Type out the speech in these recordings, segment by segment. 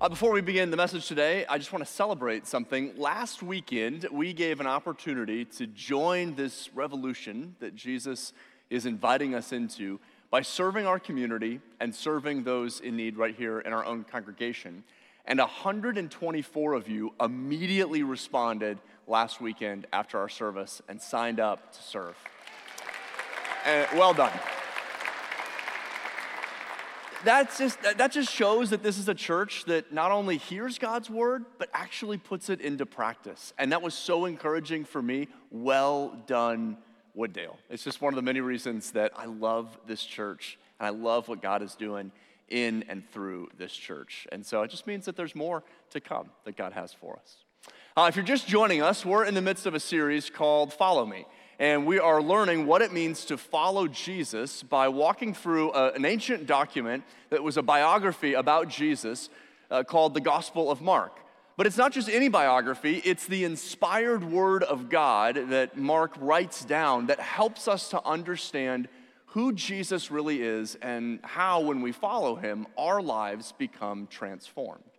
Uh, before we begin the message today, I just want to celebrate something. Last weekend, we gave an opportunity to join this revolution that Jesus is inviting us into by serving our community and serving those in need right here in our own congregation. And 124 of you immediately responded last weekend after our service and signed up to serve. And well done that's just, that just shows that this is a church that not only hears God's word, but actually puts it into practice. And that was so encouraging for me. Well done, Wooddale. It's just one of the many reasons that I love this church and I love what God is doing in and through this church. And so it just means that there's more to come that God has for us. Uh, if you're just joining us, we're in the midst of a series called Follow Me and we are learning what it means to follow Jesus by walking through a, an ancient document that was a biography about Jesus uh, called the Gospel of Mark. But it's not just any biography, it's the inspired word of God that Mark writes down that helps us to understand who Jesus really is and how, when we follow him, our lives become transformed.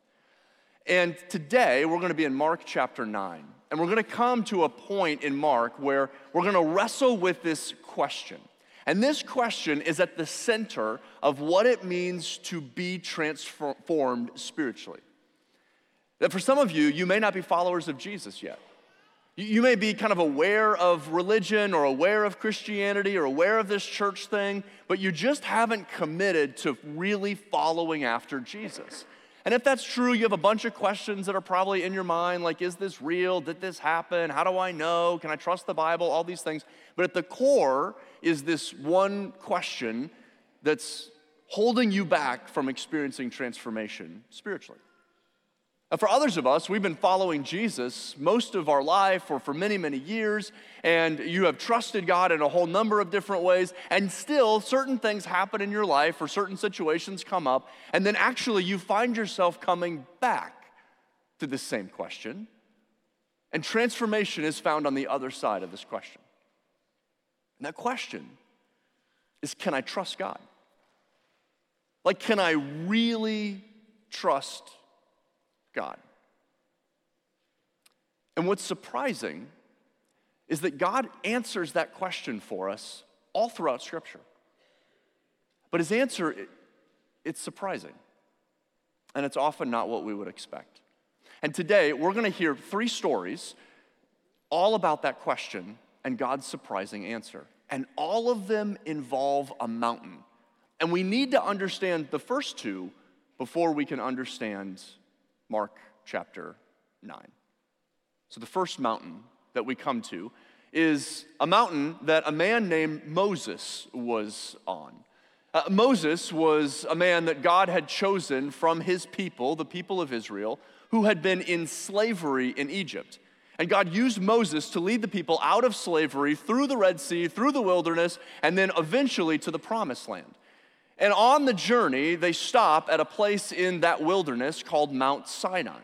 And today we're going to be in Mark chapter 9. And we're going to come to a point in Mark where we're going to wrestle with this question. And this question is at the center of what it means to be transformed spiritually. That for some of you, you may not be followers of Jesus yet. You may be kind of aware of religion or aware of Christianity or aware of this church thing, but you just haven't committed to really following after Jesus. And if that's true, you have a bunch of questions that are probably in your mind like, is this real? Did this happen? How do I know? Can I trust the Bible? All these things. But at the core is this one question that's holding you back from experiencing transformation spiritually. Uh, for others of us, we've been following Jesus most of our life or for many, many years, and you have trusted God in a whole number of different ways, and still certain things happen in your life or certain situations come up, and then actually you find yourself coming back to the same question. And transformation is found on the other side of this question. And that question is can I trust God? Like, can I really trust God. And what's surprising is that God answers that question for us all throughout Scripture. But his answer, it's surprising. And it's often not what we would expect. And today, we're going to hear three stories all about that question and God's surprising answer. And all of them involve a mountain. And we need to understand the first two before we can understand Mark chapter 9. So, the first mountain that we come to is a mountain that a man named Moses was on. Uh, Moses was a man that God had chosen from his people, the people of Israel, who had been in slavery in Egypt. And God used Moses to lead the people out of slavery through the Red Sea, through the wilderness, and then eventually to the promised land. And on the journey, they stop at a place in that wilderness called Mount Sinai.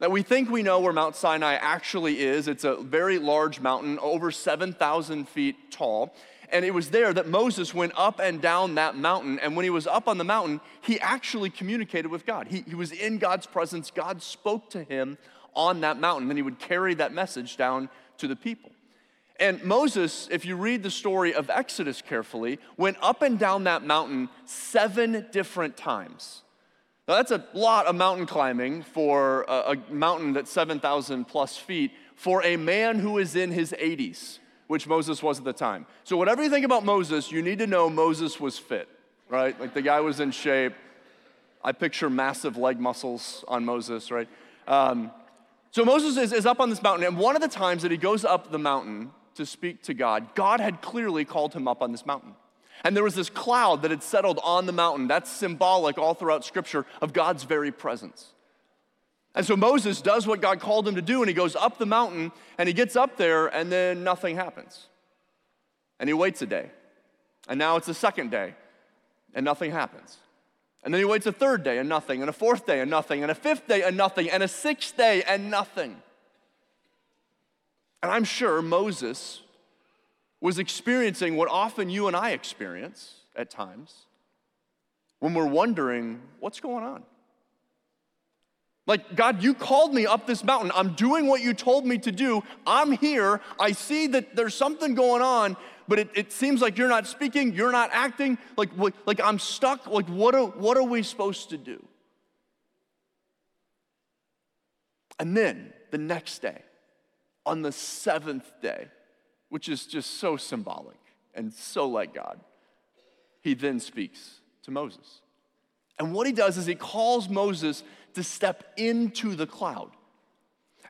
Now, we think we know where Mount Sinai actually is. It's a very large mountain, over 7,000 feet tall. And it was there that Moses went up and down that mountain. And when he was up on the mountain, he actually communicated with God. He, he was in God's presence. God spoke to him on that mountain, and he would carry that message down to the people. And Moses, if you read the story of Exodus carefully, went up and down that mountain seven different times. Now, that's a lot of mountain climbing for a, a mountain that's 7,000 plus feet for a man who is in his 80s, which Moses was at the time. So, whatever you think about Moses, you need to know Moses was fit, right? Like the guy was in shape. I picture massive leg muscles on Moses, right? Um, so, Moses is, is up on this mountain, and one of the times that he goes up the mountain, to speak to God, God had clearly called him up on this mountain. And there was this cloud that had settled on the mountain. That's symbolic all throughout Scripture of God's very presence. And so Moses does what God called him to do, and he goes up the mountain, and he gets up there, and then nothing happens. And he waits a day. And now it's the second day, and nothing happens. And then he waits a third day, and nothing, and a fourth day, and nothing, and a fifth day, and nothing, and a sixth day, and nothing. And I'm sure Moses was experiencing what often you and I experience at times when we're wondering, what's going on? Like, God, you called me up this mountain. I'm doing what you told me to do. I'm here. I see that there's something going on, but it, it seems like you're not speaking, you're not acting. Like, like I'm stuck. Like, what are, what are we supposed to do? And then the next day, on the seventh day, which is just so symbolic and so like God, he then speaks to Moses. And what he does is he calls Moses to step into the cloud.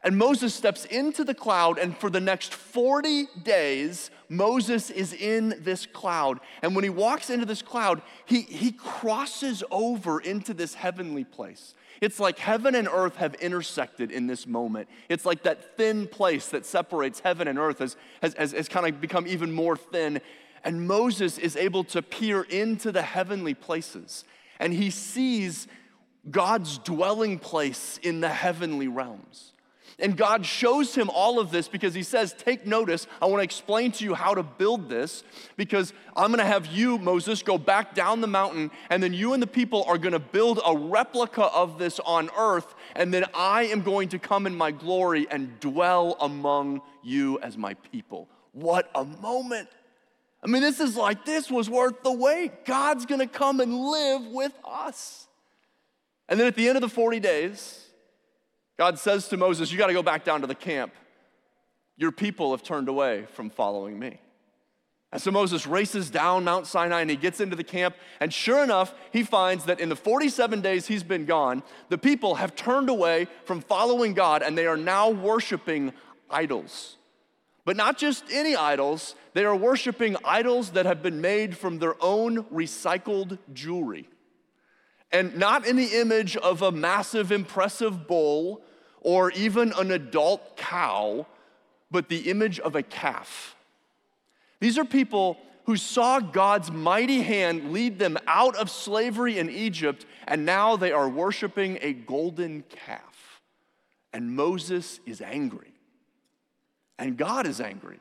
And Moses steps into the cloud, and for the next 40 days, Moses is in this cloud. And when he walks into this cloud, he, he crosses over into this heavenly place. It's like heaven and earth have intersected in this moment. It's like that thin place that separates heaven and earth has, has, has, has kind of become even more thin. And Moses is able to peer into the heavenly places, and he sees God's dwelling place in the heavenly realms. And God shows him all of this because he says, Take notice, I want to explain to you how to build this because I'm going to have you, Moses, go back down the mountain, and then you and the people are going to build a replica of this on earth, and then I am going to come in my glory and dwell among you as my people. What a moment! I mean, this is like, this was worth the wait. God's going to come and live with us. And then at the end of the 40 days, God says to Moses, You got to go back down to the camp. Your people have turned away from following me. And so Moses races down Mount Sinai and he gets into the camp. And sure enough, he finds that in the 47 days he's been gone, the people have turned away from following God and they are now worshiping idols. But not just any idols, they are worshiping idols that have been made from their own recycled jewelry and not in the image of a massive, impressive bull or even an adult cow, but the image of a calf. These are people who saw God's mighty hand lead them out of slavery in Egypt, and now they are worshiping a golden calf. And Moses is angry, and God is angry.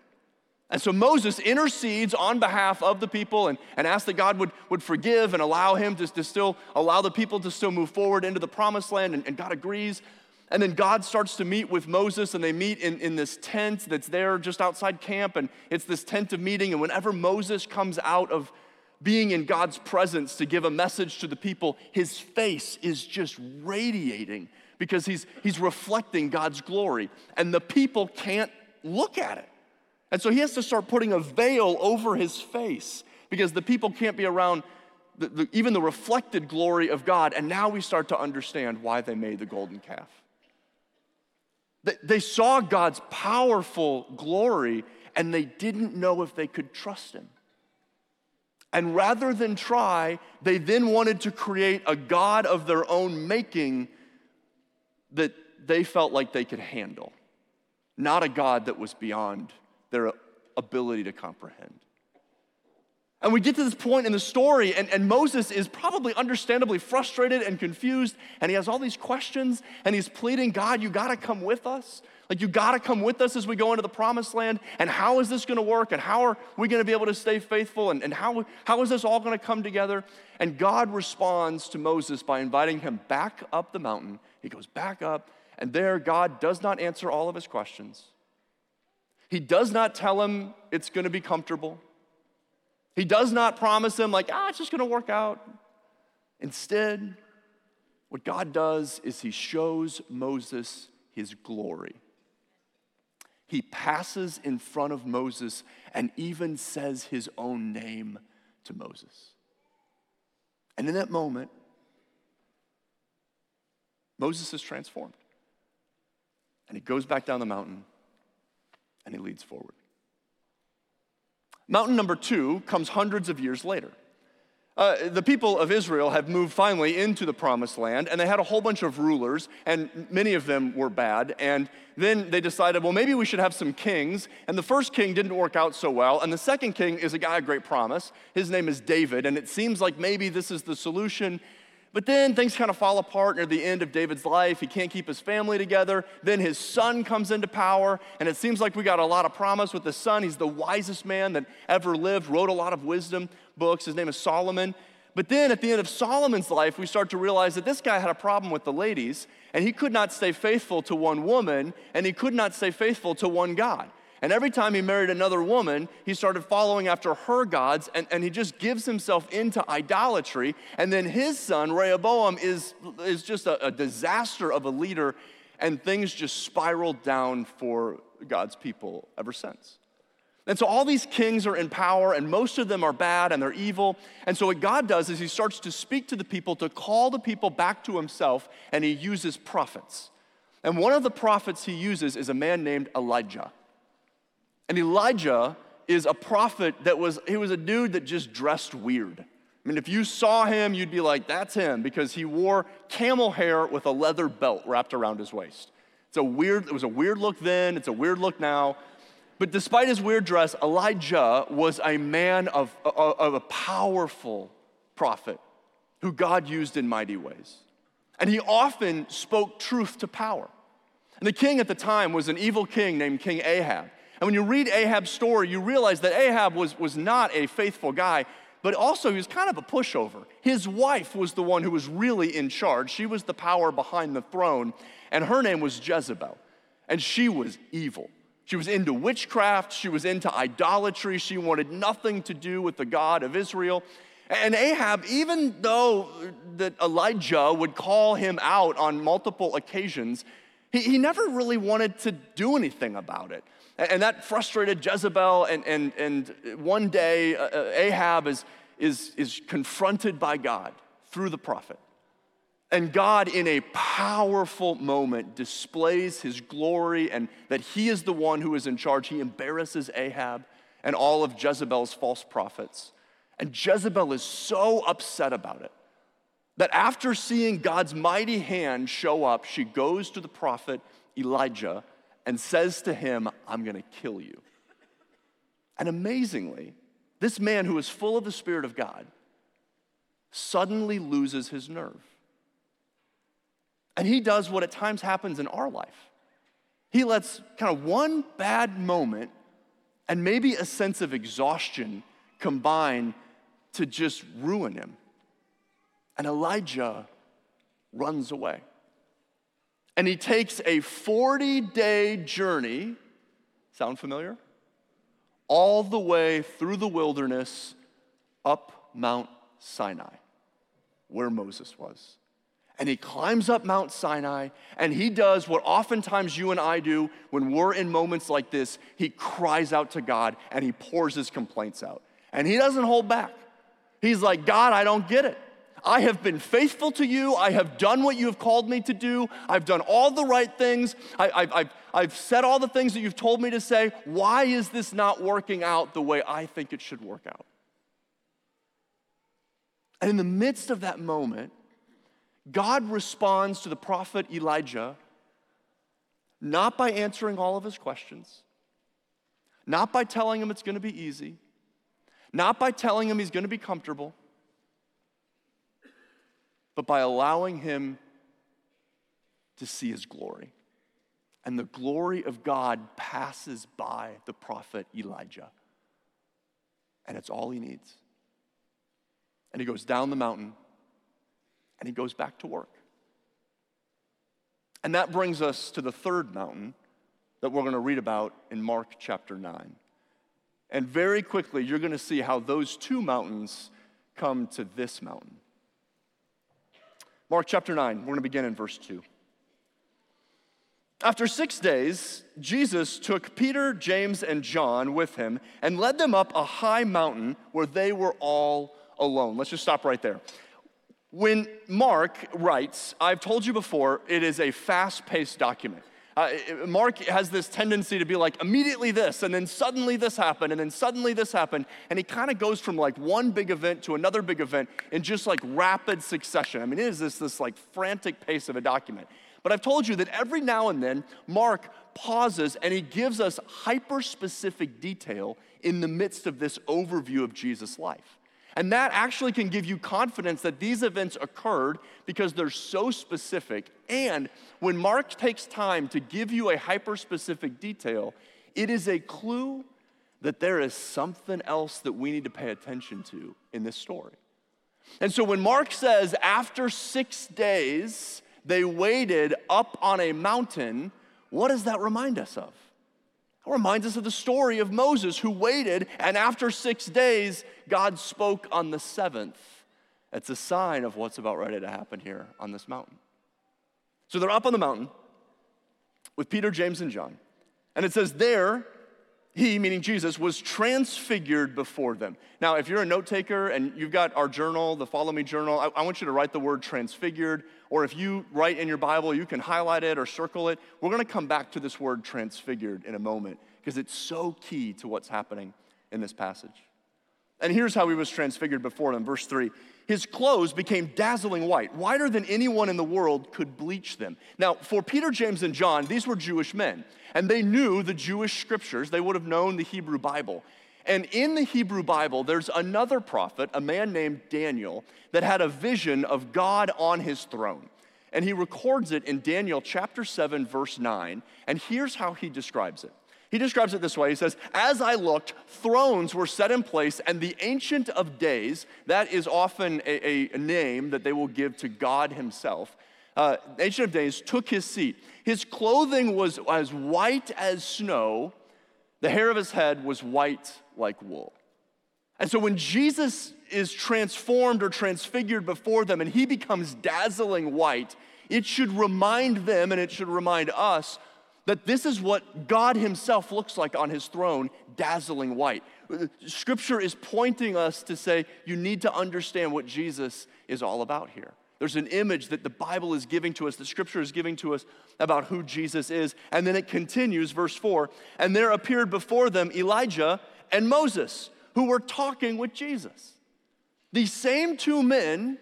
And so Moses intercedes on behalf of the people and, and asks that God would, would forgive and allow him to, to still allow the people to still move forward into the promised land. And, and God agrees. And then God starts to meet with Moses, and they meet in, in this tent that's there just outside camp. And it's this tent of meeting. And whenever Moses comes out of being in God's presence to give a message to the people, his face is just radiating because he's, he's reflecting God's glory. And the people can't look at it. And so he has to start putting a veil over his face because the people can't be around the, the, even the reflected glory of God. And now we start to understand why they made the golden calf. They, they saw God's powerful glory and they didn't know if they could trust him. And rather than try, they then wanted to create a God of their own making that they felt like they could handle, not a God that was beyond their ability to comprehend. And we get to this point in the story, and, and Moses is probably understandably frustrated and confused, and he has all these questions, and he's pleading, God, you gotta come with us. Like, you gotta come with us as we go into the promised land, and how is this gonna work, and how are we gonna be able to stay faithful, and, and how, how is this all gonna come together? And God responds to Moses by inviting him back up the mountain. He goes back up, and there, God does not answer all of his questions. He does not tell him it's going to be comfortable. He does not promise him, like, ah, it's just going to work out. Instead, what God does is he shows Moses his glory. He passes in front of Moses and even says his own name to Moses. And in that moment, Moses is transformed. And he goes back down the mountain and he leads forward. Mountain number two comes hundreds of years later. Uh, the people of Israel have moved finally into the promised land, and they had a whole bunch of rulers, and many of them were bad. And then they decided, well, maybe we should have some kings. And the first king didn't work out so well. And the second king is a guy of great promise. His name is David, and it seems like maybe this is the solution. But then things kind of fall apart near the end of David's life. He can't keep his family together. Then his son comes into power, and it seems like we got a lot of promise with the son. He's the wisest man that ever lived, wrote a lot of wisdom books. His name is Solomon. But then at the end of Solomon's life, we start to realize that this guy had a problem with the ladies, and he could not stay faithful to one woman, and he could not stay faithful to one God. And every time he married another woman, he started following after her gods, and, and he just gives himself into idolatry. And then his son, Rehoboam, is, is just a, a disaster of a leader, and things just spiraled down for God's people ever since. And so all these kings are in power, and most of them are bad and they're evil. And so what God does is he starts to speak to the people to call the people back to himself, and he uses prophets. And one of the prophets he uses is a man named Elijah. And Elijah is a prophet that was, he was a dude that just dressed weird. I mean, if you saw him, you'd be like, that's him, because he wore camel hair with a leather belt wrapped around his waist. It's a weird, it was a weird look then, it's a weird look now. But despite his weird dress, Elijah was a man of, of a powerful prophet who God used in mighty ways. And he often spoke truth to power. And the king at the time was an evil king named King Ahab. And when you read Ahab's story, you realize that Ahab was, was not a faithful guy, but also he was kind of a pushover. His wife was the one who was really in charge. She was the power behind the throne, and her name was Jezebel. And she was evil. She was into witchcraft, she was into idolatry, she wanted nothing to do with the God of Israel. And Ahab, even though that Elijah would call him out on multiple occasions, he, he never really wanted to do anything about it. And that frustrated Jezebel, and, and, and one day uh, uh Ahab is, is, is confronted by God through the prophet. And God, in a powerful moment, displays his glory and that he is the one who is in charge. He embarrasses Ahab and all of Jezebel's false prophets. And Jezebel is so upset about it that after seeing God's mighty hand show up, she goes to the prophet Elijah and says to him, I'm gonna kill you. And amazingly, this man who is full of the Spirit of God suddenly loses his nerve. And he does what at times happens in our life. He lets kind of one bad moment and maybe a sense of exhaustion combine to just ruin him. And Elijah runs away. And he takes a 40 day journey, sound familiar? All the way through the wilderness up Mount Sinai, where Moses was and he climbs up Mount Sinai and he does what oftentimes you and I do when we're in moments like this. He cries out to God and he pours his complaints out. And he doesn't hold back. He's like, God, I don't get it. I have been faithful to you. I have done what you have called me to do. I've done all the right things. I, have I've said all the things that you've told me to say. Why is this not working out the way I think it should work out? And in the midst of that moment, God responds to the prophet Elijah not by answering all of his questions, not by telling him it's going to be easy, not by telling him he's going to be comfortable, but by allowing him to see his glory. And the glory of God passes by the prophet Elijah. And it's all he needs. And he goes down the mountain and he goes back to work. And that brings us to the third mountain that we're going to read about in Mark chapter 9. And very quickly, you're going to see how those two mountains come to this mountain. Mark chapter 9, we're going to begin in verse 2. After six days, Jesus took Peter, James, and John with him and led them up a high mountain where they were all alone. Let's just stop right there. When Mark writes, I've told you before, it is a fast paced document. Uh, Mark has this tendency to be like, immediately this, and then suddenly this happened, and then suddenly this happened. And he kind of goes from like one big event to another big event in just like rapid succession. I mean, it is this, this like frantic pace of a document. But I've told you that every now and then, Mark pauses and he gives us hyper specific detail in the midst of this overview of Jesus' life. And that actually can give you confidence that these events occurred because they're so specific. And when Mark takes time to give you a hyper specific detail, it is a clue that there is something else that we need to pay attention to in this story. And so when Mark says, after six days, they waited up on a mountain, what does that remind us of? It reminds us of the story of Moses who waited, and after six days, God spoke on the seventh. It's a sign of what's about ready to happen here on this mountain. So they're up on the mountain with Peter, James, and John. And it says, There, he, meaning Jesus, was transfigured before them. Now, if you're a note taker and you've got our journal, the Follow Me journal, I, I, want you to write the word transfigured, or if you write in your Bible, you can highlight it or circle it. We're gonna come back to this word transfigured in a moment because it's so key to what's happening in this passage. And here's how he was transfigured before them. Verse 3 His clothes became dazzling white, whiter than anyone in the world could bleach them. Now, for Peter, James, and John, these were Jewish men, and they knew the Jewish scriptures. They would have known the Hebrew Bible. And in the Hebrew Bible, there's another prophet, a man named Daniel, that had a vision of God on his throne. And he records it in Daniel chapter 7, verse 9. And here's how he describes it he describes it this way He says, As I looked, thrones were set in place, and the Ancient of Days, that is often a, a name that they will give to God Himself, uh, Ancient of Days took his seat. His clothing was as white as snow, the hair of his head was white like wool. And so when Jesus is transformed or transfigured before them and he becomes dazzling white, it should remind them and it should remind us that this is what God Himself looks like on His throne, dazzling white. Scripture is pointing us to say, you need to understand what Jesus is all about here. There's an image that the Bible is giving to us, the Scripture is giving to us about who Jesus is. And then it continues, verse 4 And there appeared before them Elijah and Moses, who were talking with Jesus. These same two men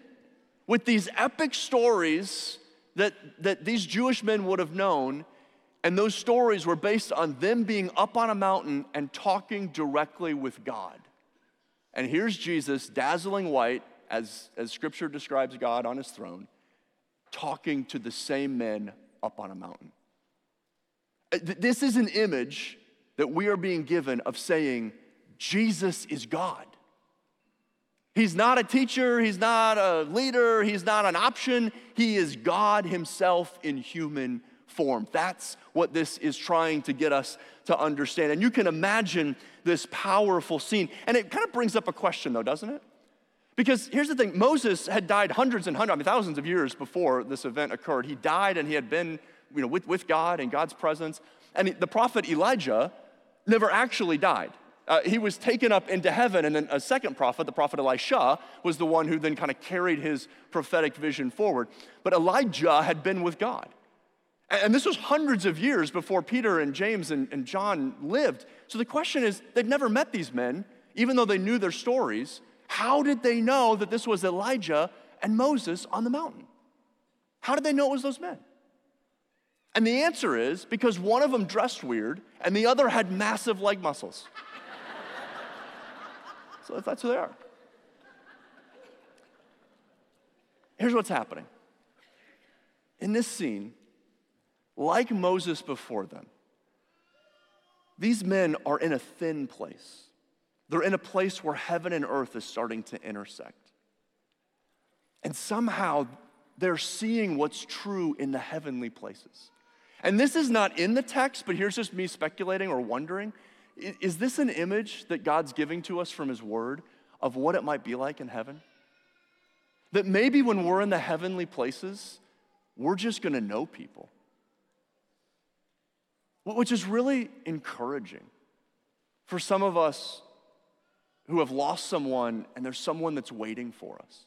with these epic stories that, that these Jewish men would have known and those stories were based on them being up on a mountain and talking directly with God. And here's Jesus, dazzling white, as, as scripture describes God on his throne, talking to the same men up on a mountain. Uh, this is an image that we are being given of saying, Jesus is God. He's not a teacher, he's not a leader, he's not an option. He is God Himself in human form. That's what this is trying to get us to understand. And you can imagine this powerful scene. And it kind of brings up a question, though, doesn't it? Because here's the thing Moses had died hundreds and hundreds, I mean, thousands of years before this event occurred. He died and he had been you know, with, with God and God's presence. And the prophet Elijah never actually died. Uh, he was taken up into heaven, and then a second prophet, the prophet Elisha, was the one who then kind of carried his prophetic vision forward. But Elijah had been with God. And this was hundreds of years before Peter and James and, and John lived. So the question is they'd never met these men, even though they knew their stories. How did they know that this was Elijah and Moses on the mountain? How did they know it was those men? And the answer is because one of them dressed weird and the other had massive leg muscles. so that's who they are. Here's what's happening. In this scene, like Moses before them, these men are in a thin place. They're in a place where heaven and earth is starting to intersect. And somehow they're seeing what's true in the heavenly places. And this is not in the text, but here's just me speculating or wondering is this an image that God's giving to us from His Word of what it might be like in heaven? That maybe when we're in the heavenly places, we're just gonna know people which is really encouraging for some of us who have lost someone and there's someone that's waiting for us.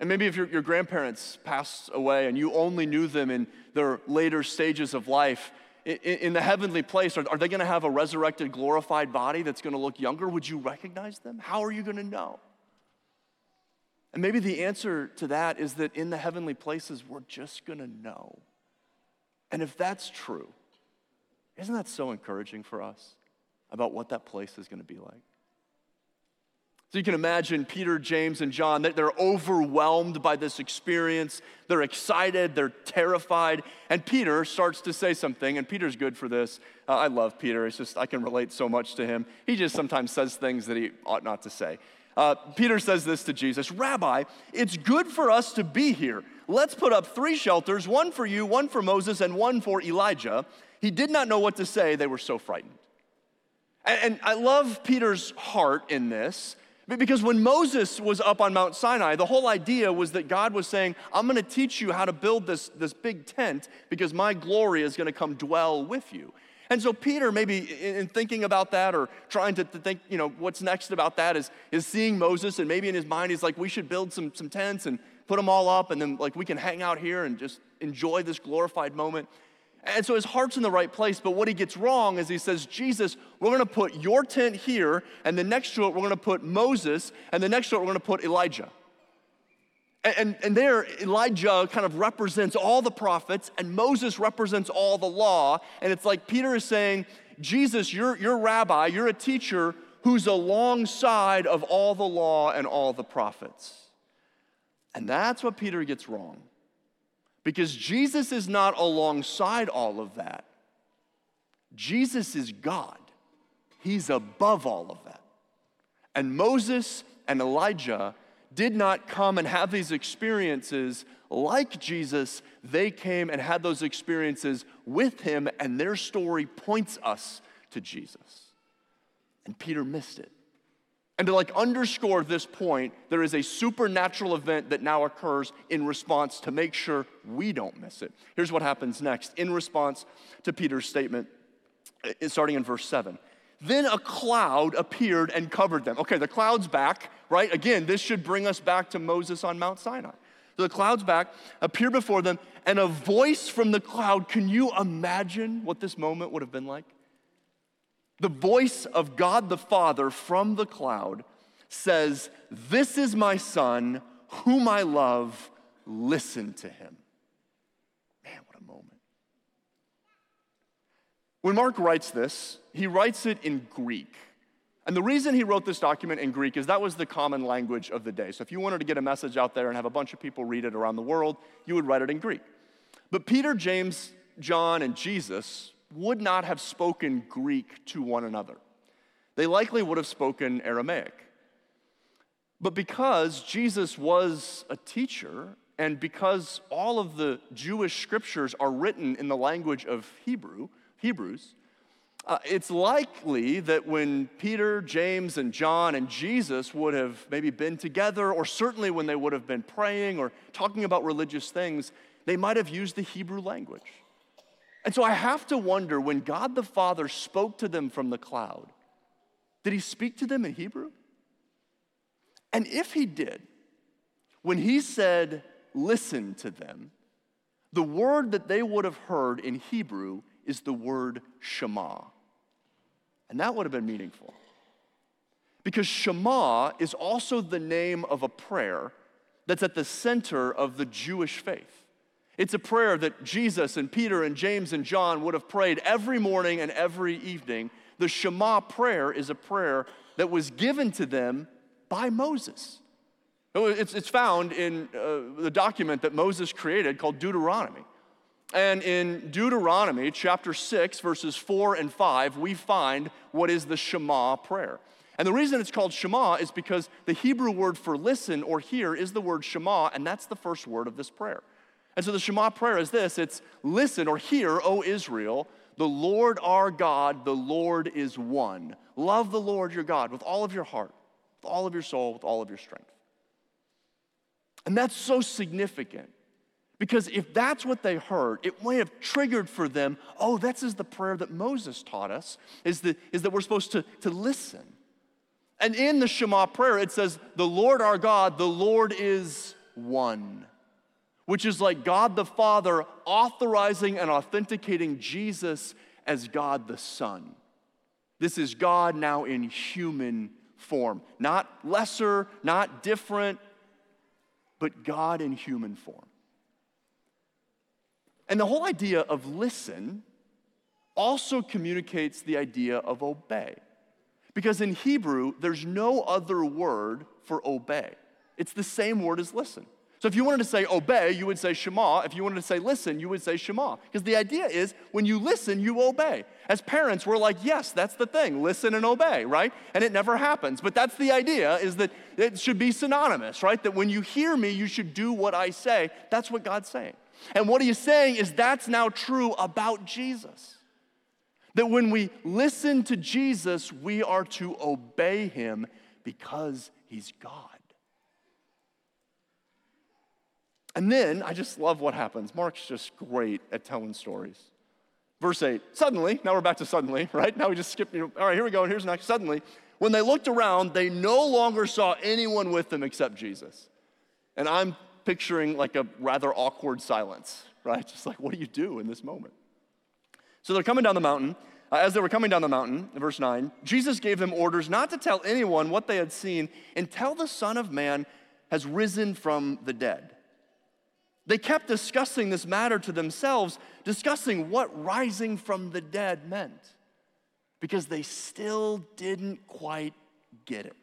And maybe if your, your grandparents passed away and you only knew them in their later stages of life, in, in the heavenly place, are, are they going to have a resurrected, glorified body that's going to look younger? Would you recognize them? How are you going to know? And maybe the answer to that is that in the heavenly places, we're just going to know. And if that's true, isn't that so encouraging for us about what that place is going to be like? So you can imagine Peter, James, and John, they're overwhelmed by this experience. They're excited, they're terrified. And Peter starts to say something, and Peter's good for this. Uh, I love Peter. It's just, I can relate so much to him. He just sometimes says things that he ought not to say. Uh, Peter says this to Jesus Rabbi, it's good for us to be here. Let's put up three shelters one for you, one for Moses, and one for Elijah. He did not know what to say, they were so frightened. And, and I love Peter's heart in this because when Moses was up on Mount Sinai, the whole idea was that God was saying, I'm going to teach you how to build this, this big tent because my glory is going to come dwell with you. And so Peter, maybe in thinking about that or trying to, to, think, you know, what's next about that is, is seeing Moses and maybe in his mind he's like, we should build some, some tents and put them all up and then like we can hang out here and just enjoy this glorified moment. And so his heart's in the right place, but what he gets wrong is he says, Jesus, we're gonna put your tent here, and the next to it, we're gonna put Moses, and the next to it, we're gonna put Elijah. And, and, there, Elijah kind of represents all the prophets, and Moses represents all the law. And it's like Peter is saying, Jesus, you're, you're rabbi, you're a teacher who's alongside of all the law and all the prophets. And that's what Peter gets wrong. Because Jesus is not alongside all of that. Jesus is God, He's above all of that. And Moses and Elijah did not come and have these experiences like Jesus. They came and had those experiences with Him, and their story points us to Jesus. And Peter missed it. And to like underscore this point, there is a supernatural event that now occurs in response to make sure we don't miss it. Here's what happens next in response to Peter's statement, uh, starting in verse 7. Then a cloud appeared and covered them. Okay, the cloud's back, right? Again, this should bring us back to Moses on Mount Sinai. So the cloud's back, appear before them, and a voice from the cloud. Can you imagine what this moment would have been like? The voice of God the Father from the cloud says, This is my son, whom I love, listen to him. Man, what a moment. When Mark writes this, he writes it in Greek. And the reason he wrote this document in Greek is that was the common language of the day. So if you wanted to get a message out there and have a bunch of people read it around the world, you would write it in Greek. But Peter, James, John, and Jesus would not have spoken Greek to one another. They likely would have spoken Aramaic. But because Jesus was a teacher, and because all of the Jewish scriptures are written in the language of Hebrew, Hebrews, uh, it's likely that when Peter, James, and John and Jesus would have maybe been together, or certainly when they would have been praying or talking about religious things, they might have used the Hebrew language. And so I have to wonder when God the Father spoke to them from the cloud, did he speak to them in Hebrew? And if he did, when he said, listen to them, the word that they would have heard in Hebrew is the word Shema. And that would have been meaningful. Because Shema is also the name of a prayer that's at the center of the Jewish faith. It's a prayer that Jesus and Peter and James and John would have prayed every morning and every evening. The Shema prayer is a prayer that was given to them by Moses. It's, found in uh, the document that Moses created called Deuteronomy. And in Deuteronomy chapter 6, verses 4 and 5, we find what is the Shema prayer. And the reason it's called Shema is because the Hebrew word for listen or hear is the word Shema, and that's the first word of this prayer. And so the Shema prayer is this it's listen or hear, O Israel, the Lord our God, the Lord is one. Love the Lord your God with all of your heart, with all of your soul, with all of your strength. And that's so significant because if that's what they heard, it may have triggered for them, oh, that's is the prayer that Moses taught us, is that, is that we're supposed to, to listen. And in the Shema prayer, it says, the Lord our God, the Lord is one which is like God the Father authorizing and authenticating Jesus as God the Son. This is God now in human form, not lesser, not different, but God in human form. And the whole idea of listen also communicates the idea of obey. Because in Hebrew, there's no other word for obey, it's the same word as listen. So if you wanted to say obey, you would say Shema. If you wanted to say listen, you would say Shema. Because the idea is when you listen, you obey. As parents, we're like, yes, that's the thing, listen and obey, right? And it never happens. But that's the idea is that it should be synonymous, right? That when you hear me, you should do what I say. That's what God's saying. And what he's saying is that's now true about Jesus. That when we listen to Jesus, we are to obey him because he's God. And then I just love what happens. Mark's just great at telling stories. Verse 8, suddenly, now we're back to suddenly, right? Now we just skip, all right, here we go, and here's next. Suddenly, when they looked around, they no longer saw anyone with them except Jesus. And I'm picturing like a rather awkward silence, right? Just like, what do you do in this moment? So they're coming down the mountain. Uh, as they were coming down the mountain, in verse 9, Jesus gave them orders not to tell anyone what they had seen until the Son of Man has risen from the dead. They kept discussing this matter to themselves, discussing what rising from the dead meant, because they still didn't quite get it.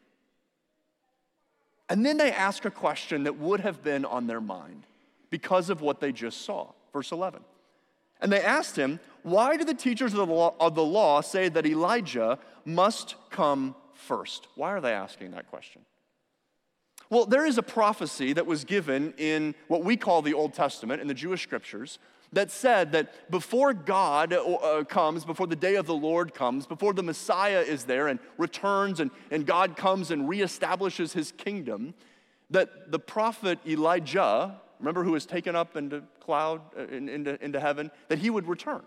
And then they ask a question that would have been on their mind because of what they just saw. Verse 11. And they asked him, Why do the teachers of the, law, of the law say that Elijah must come first? Why are they asking that question? Well, there is a prophecy that was given in what we call the Old Testament in the Jewish scriptures that said that before God uh, comes, before the day of the Lord comes, before the Messiah is there and returns and, and God comes and reestablishes his kingdom, that the prophet Elijah, remember who was taken up into cloud, uh, in, into, into heaven, that he would return.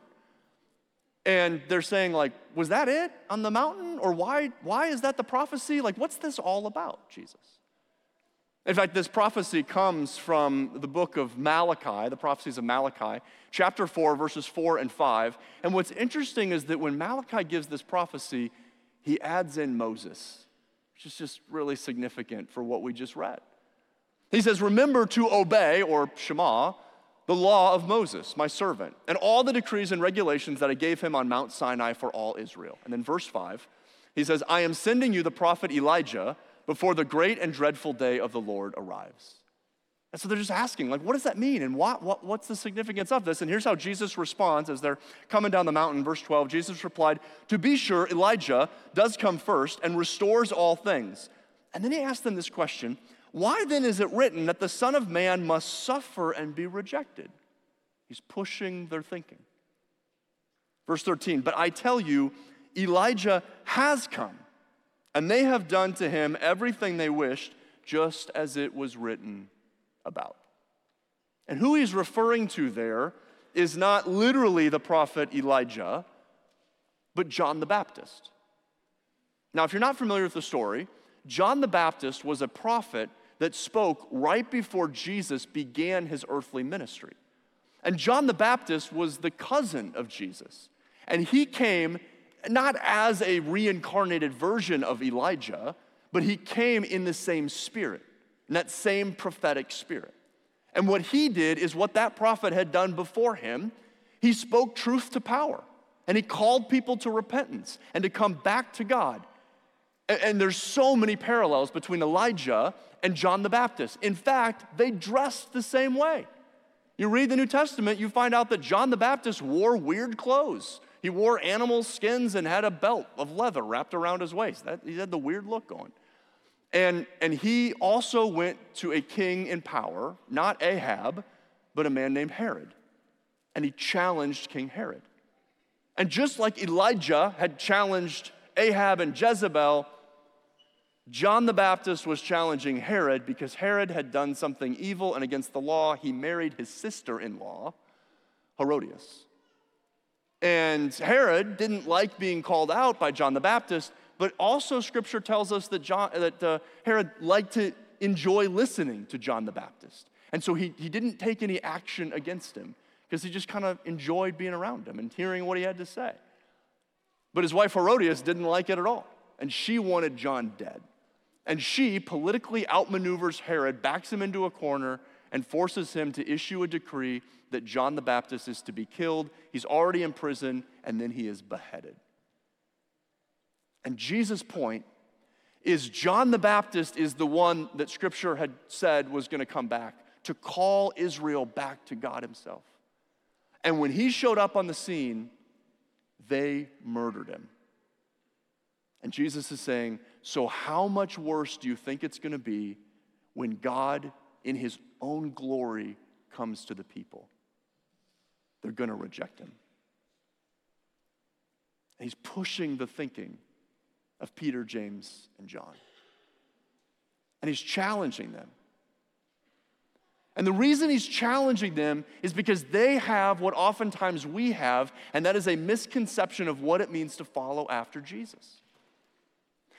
And they're saying, like, was that it on the mountain? Or why, why is that the prophecy? Like, what's this all about, Jesus? In fact, this prophecy comes from the book of Malachi, the prophecies of Malachi, chapter 4, verses 4 and 5. And what's interesting is that when Malachi gives this prophecy, he adds in Moses, which is just really significant for what we just read. He says, Remember to obey, or Shema, the law of Moses, my servant, and all the decrees and regulations that I gave him on Mount Sinai for all Israel. And then verse 5, he says, I am sending you the prophet Elijah before the great and dreadful day of the Lord arrives. And so they're just asking, like, what does that mean? And what, what, what's the significance of this? And here's how Jesus responds as they're coming down the mountain. Verse 12 Jesus replied, To be sure, Elijah does come first and restores all things. And then he asked them this question Why then is it written that the Son of Man must suffer and be rejected? He's pushing their thinking. Verse 13, But I tell you, Elijah has come and they have done to him everything they wished, just as it was written about. And who he's referring to there is not literally the prophet Elijah, but John the Baptist. Now, if you're not familiar with the story, John the Baptist was a prophet that spoke right before Jesus began his earthly ministry. And John the Baptist was the cousin of Jesus. And he came not as a reincarnated version of Elijah, but he came in the same spirit, in that same prophetic spirit. And what he did is what that prophet had done before him. He spoke truth to power, and he called people to repentance and to come back to God. And, there's so many parallels between Elijah and John the Baptist. In fact, they dressed the same way. You read the New Testament, you find out that John the Baptist wore weird clothes. He wore animal skins and had a belt of leather wrapped around his waist. That, he had the weird look going. And, and he also went to a king in power, not Ahab, but a man named Herod. And he challenged King Herod. And just like Elijah had challenged Ahab and Jezebel, John the Baptist was challenging Herod because Herod had done something evil and against the law. He married his sister in law, Herodias. And Herod didn't like being called out by John the Baptist, but also scripture tells us that, John, that uh, Herod liked to enjoy listening to John the Baptist. And so he, he didn't take any action against him because he just kind of enjoyed being around him and hearing what he had to say. But his wife Herodias didn't like it at all, and she wanted John dead. And she politically outmaneuvers Herod, backs him into a corner, and forces him to issue a decree that John the Baptist is to be killed. He's already in prison, and then he is beheaded. And Jesus' point is John the Baptist is the one that scripture had said was going to come back to call Israel back to God Himself. And when He showed up on the scene, they murdered Him. And Jesus is saying, So, how much worse do you think it's going to be when God, in His own glory, comes to the people? They're going to reject Him. And He's pushing the thinking of Peter, James, and John. And He's challenging them. And the reason he's challenging them is because they have what oftentimes we have, and that is a misconception of what it means to follow after Jesus.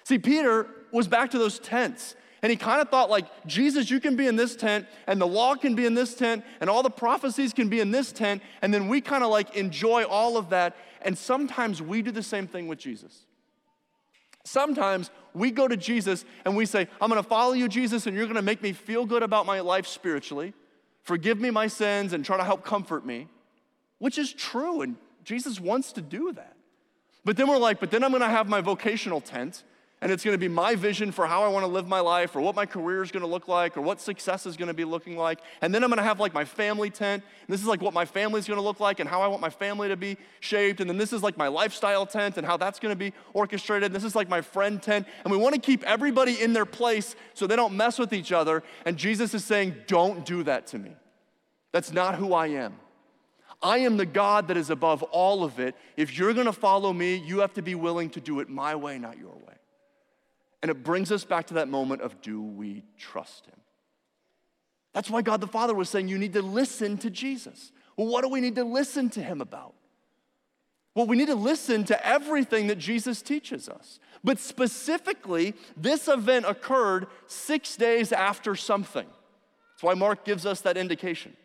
See, Peter was back to those tents. And he kind of thought, like, Jesus, you can be in this tent, and the law can be in this tent, and all the prophecies can be in this tent. And then we kind of like enjoy all of that. And sometimes we do the same thing with Jesus. Sometimes we go to Jesus and we say, I'm gonna follow you, Jesus, and you're gonna make me feel good about my life spiritually, forgive me my sins, and try to help comfort me, which is true. And Jesus wants to do that. But then we're like, but then I'm gonna have my vocational tent, and it's going to be my vision for how I want to live my life or what my career is going to look like or what success is going to be looking like. And then I'm going to have like my family tent. And this is like what my family is going to look like and how I want my family to be shaped. And then this is like my lifestyle tent and how that's going to be orchestrated. And this is like my friend tent. And we want to keep everybody in their place so they don't mess with each other. And Jesus is saying, don't do that to me. That's not who I am. I am the God that is above all of it. If you're going to follow me, you have to be willing to do it my way, not your way. And it brings us back to that moment of do we trust him? That's why God the Father was saying you need to listen to Jesus. Well, what do we need to listen to him about? Well, we need to listen to everything that Jesus teaches us. But specifically, this event occurred six days after something. That's why Mark gives us that indication.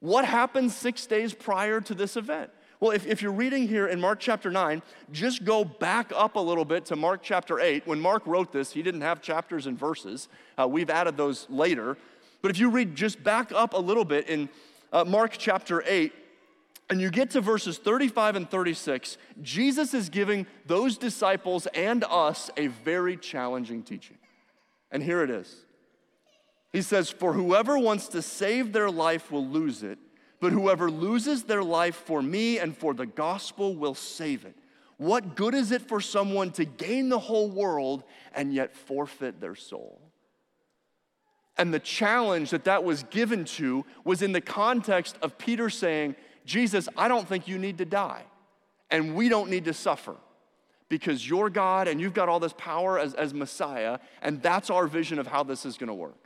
What happened six days prior to this event? Well, if, if you're reading here in Mark chapter 9, just go back up a little bit to Mark chapter 8. When Mark wrote this, he didn't have chapters and verses. Uh, we've added those later. But if you read just back up a little bit in uh, Mark chapter 8, and you get to verses 35 and 36, Jesus is giving those disciples and us a very challenging teaching. And here it is. He says, For whoever wants to save their life will lose it but whoever loses their life for me and for the gospel will save it. What good is it for someone to gain the whole world and yet forfeit their soul? And the challenge that that was given to was in the context of Peter saying, Jesus, I don't think you need to die, and we don't need to suffer because you're God and you've got all this power as, as Messiah, and that's our vision of how this is gonna work.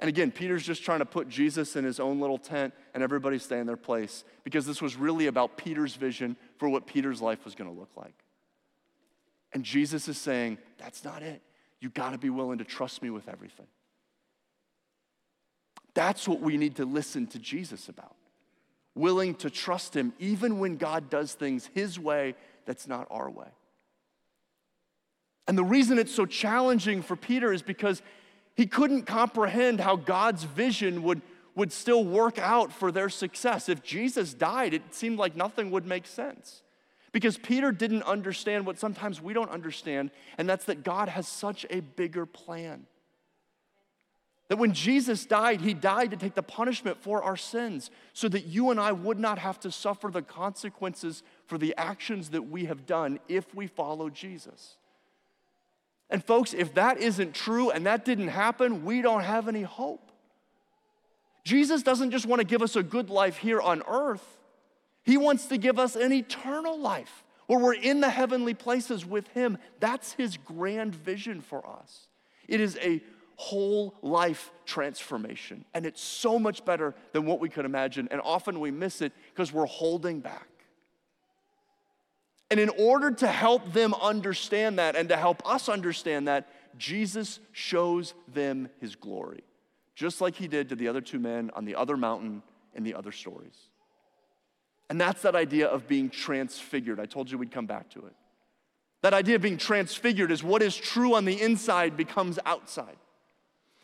And again, Peter's just trying to put Jesus in his own little tent and everybody stay in their place because this was really about Peter's vision for what Peter's life was going to look like. And Jesus is saying, that's not it. You got to be willing to trust me with everything. That's what we need to listen to Jesus about. Willing to trust him even when God does things his way that's not our way. And the reason it's so challenging for Peter is because he couldn't comprehend how God's vision would, would still work out for their success. If Jesus died, it seemed like nothing would make sense. Because Peter didn't understand what sometimes we don't understand, and that's that God has such a bigger plan. That when Jesus died, he died to take the punishment for our sins so that you and I would not have to suffer the consequences for the actions that we have done if we follow Jesus. And folks, if that isn't true and that didn't happen, we don't have any hope. Jesus doesn't just want to give us a good life here on earth, He wants to give us an eternal life where we're in the heavenly places with Him. That's His grand vision for us. It is a whole life transformation, and it's so much better than what we could imagine. And often we miss it because we're holding back. And in order to help them understand that and to help us understand that, Jesus shows them his glory, just like he did to the other two men on the other mountain in the other stories. And that's that idea of being transfigured. I told you we'd come back to it. That idea of being transfigured is what is true on the inside becomes outside.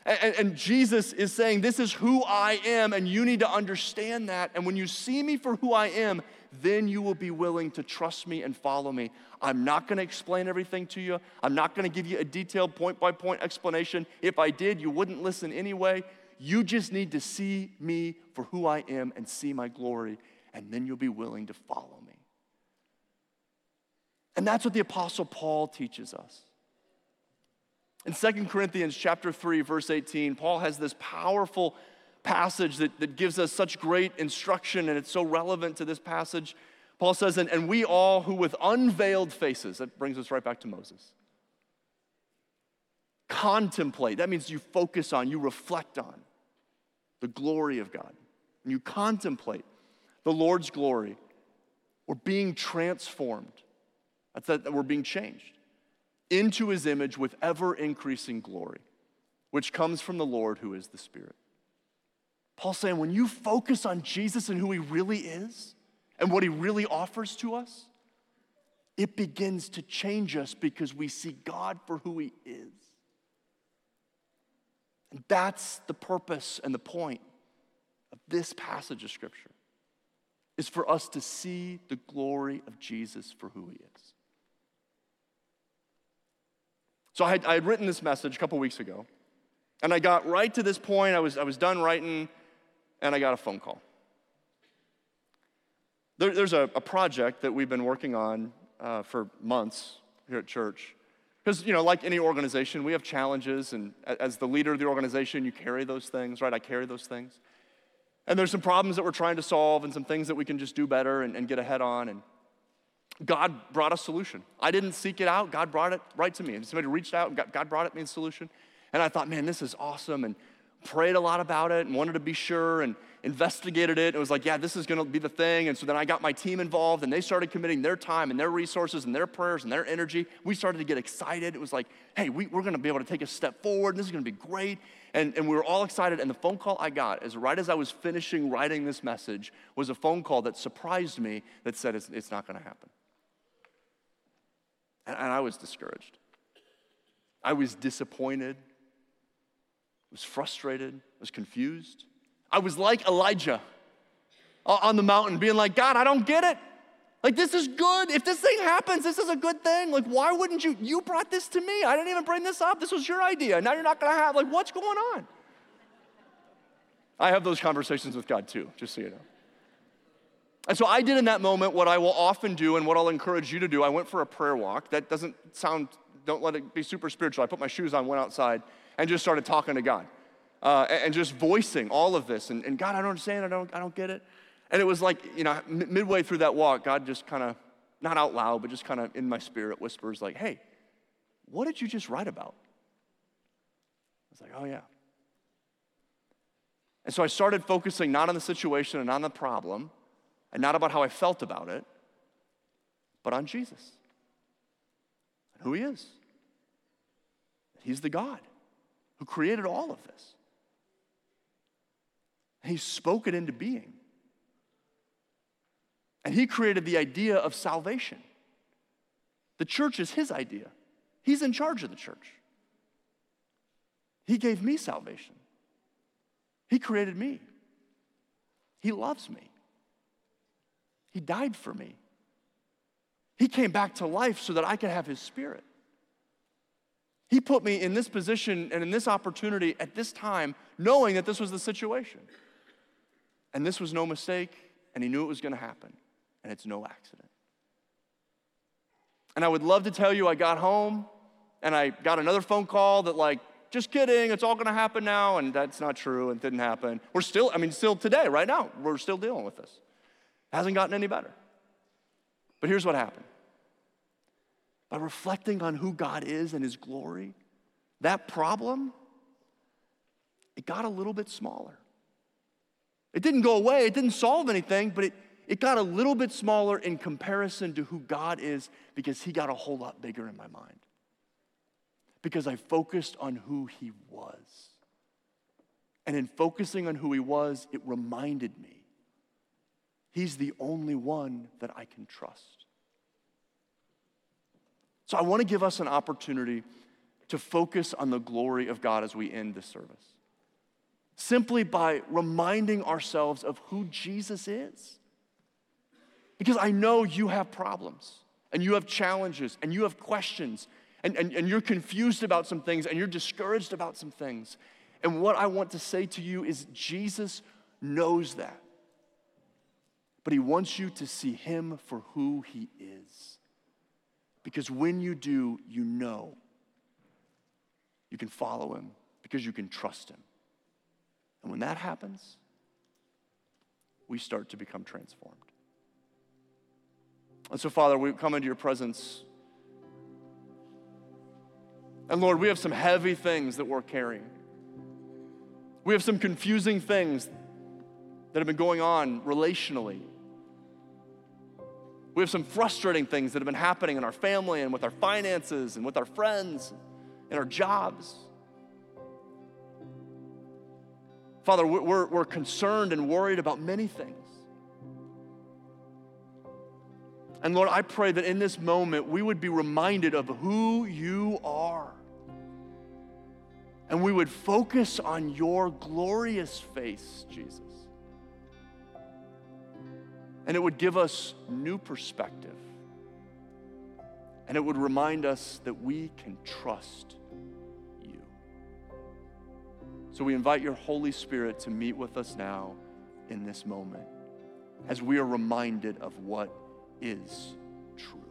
And, and, Jesus is saying, This is who I am, and you need to understand that. And when you see me for who I am, then you will be willing to trust me and follow me. I'm not going to explain everything to you. I'm not going to give you a detailed point by point explanation. If I did, you wouldn't listen anyway. You just need to see me for who I am and see my glory, and then you'll be willing to follow me. And that's what the apostle Paul teaches us. In 2 Corinthians chapter 3 verse 18, Paul has this powerful passage that, that gives us such great instruction and it's so relevant to this passage. Paul says, and, and we all who with unveiled faces, that brings us right back to Moses, contemplate. That means you focus on, you reflect on the glory of God. And you contemplate the Lord's glory. We're being transformed. That's that we're being changed into his image with ever increasing glory, which comes from the Lord who is the Spirit. Paul's saying when you focus on Jesus and who he really is and what he really offers to us, it begins to change us because we see God for who he is. And that's the purpose and the point of this passage of Scripture is for us to see the glory of Jesus for who he is. So I had, I had written this message a couple weeks ago, and I got right to this point. I was, I was done writing, and I got a phone call. There, there's a, a, project that we've been working on uh, for months here at church because, you know, like any organization, we have challenges, and as the leader of the organization, you carry those things, right? I carry those things. And there's some problems that we're trying to solve and some things that we can just do better and, and get ahead on. And God brought a solution. I didn't seek it out, God brought it right to me. And somebody reached out, and God brought it me a solution. And I thought, man, this is awesome. And prayed a lot about it and wanted to be sure and investigated it. It was like, yeah, this is gonna be the thing. And so then I got my team involved and they started committing their time and their resources and their prayers and their energy. We started to get excited. It was like, hey, we, are gonna be able to take a step forward. And This is gonna be great. And, and we were all excited. And the phone call I got, as right as I was finishing writing this message, was a phone call that surprised me that said it's, it's not gonna happen. And, and I was discouraged. I was disappointed was frustrated, I was confused. I was like Elijah on the mountain, being like, God, I don't get it. Like, this is good. If this thing happens, this is a good thing. Like, why wouldn't you? You brought this to me. I didn't even bring this up. This was your idea. Now you're not going to have, like, what's going on? I have those conversations with God too, just so you know. And so I did in that moment what I will often do and what I'll encourage you to do. I went for a prayer walk. That doesn't sound, don't let it be super spiritual. I put my shoes on, went outside, and just started talking to God uh, and just voicing all of this. And, and, God, I don't understand. I don't, I don't get it. And it was like, you know, m- midway through that walk, God just kind of, not out loud, but just kind of in my spirit whispers, like, hey, what did you just write about? I was like, oh, yeah. And so I started focusing not on the situation and on the problem, and not about how I felt about it, but on Jesus and who He is. He's the God who created all of this. He spoke it into being. And he created the idea of salvation. The church is his idea. He's in charge of the church. He gave me salvation. He created me. He loves me. He died for me. He came back to life so that I could have his spirit. He put me in this position and in this opportunity at this time, knowing that this was the situation. And this was no mistake, and He knew it was going to happen, and it's no accident. And I would love to tell you I got home and I got another phone call that, like, just kidding, it's all gonna happen now, and that's not true, and didn't happen. We're still, I mean, still today, right now, we're still dealing with this. Hasn't gotten any better. But here's what happened by reflecting on who God is and His glory, that problem, it got a little bit smaller. It didn't go away, it didn't solve anything, but it, it got a little bit smaller in comparison to who God is because He got a whole lot bigger in my mind. Because I focused on who He was. And in focusing on who He was, it reminded me He's the only one that I can trust. So I want to give us an opportunity to focus on the glory of God as we end this service. Simply by reminding ourselves of who Jesus is. Because I know you have problems and you have challenges and you have questions and, and, and you're confused about some things and you're discouraged about some things. And what I want to say to you is Jesus knows that. But he wants you to see him for who he is. Because when you do, you know you can follow him because you can trust him. And when that happens, we start to become transformed. And so, Father, we come into your presence. And Lord, we have some heavy things that we're carrying. We have some confusing things that have been going on relationally. We have some frustrating things that have been happening in our family and with our finances and with our friends and our jobs. Father, we're, we're concerned and worried about many things. And Lord, I pray that in this moment we would be reminded of who you are. And we would focus on your glorious face, Jesus. And it would give us new perspective. And it would remind us that we can trust you. So we invite your Holy Spirit to meet with us now in this moment as we are reminded of what is true.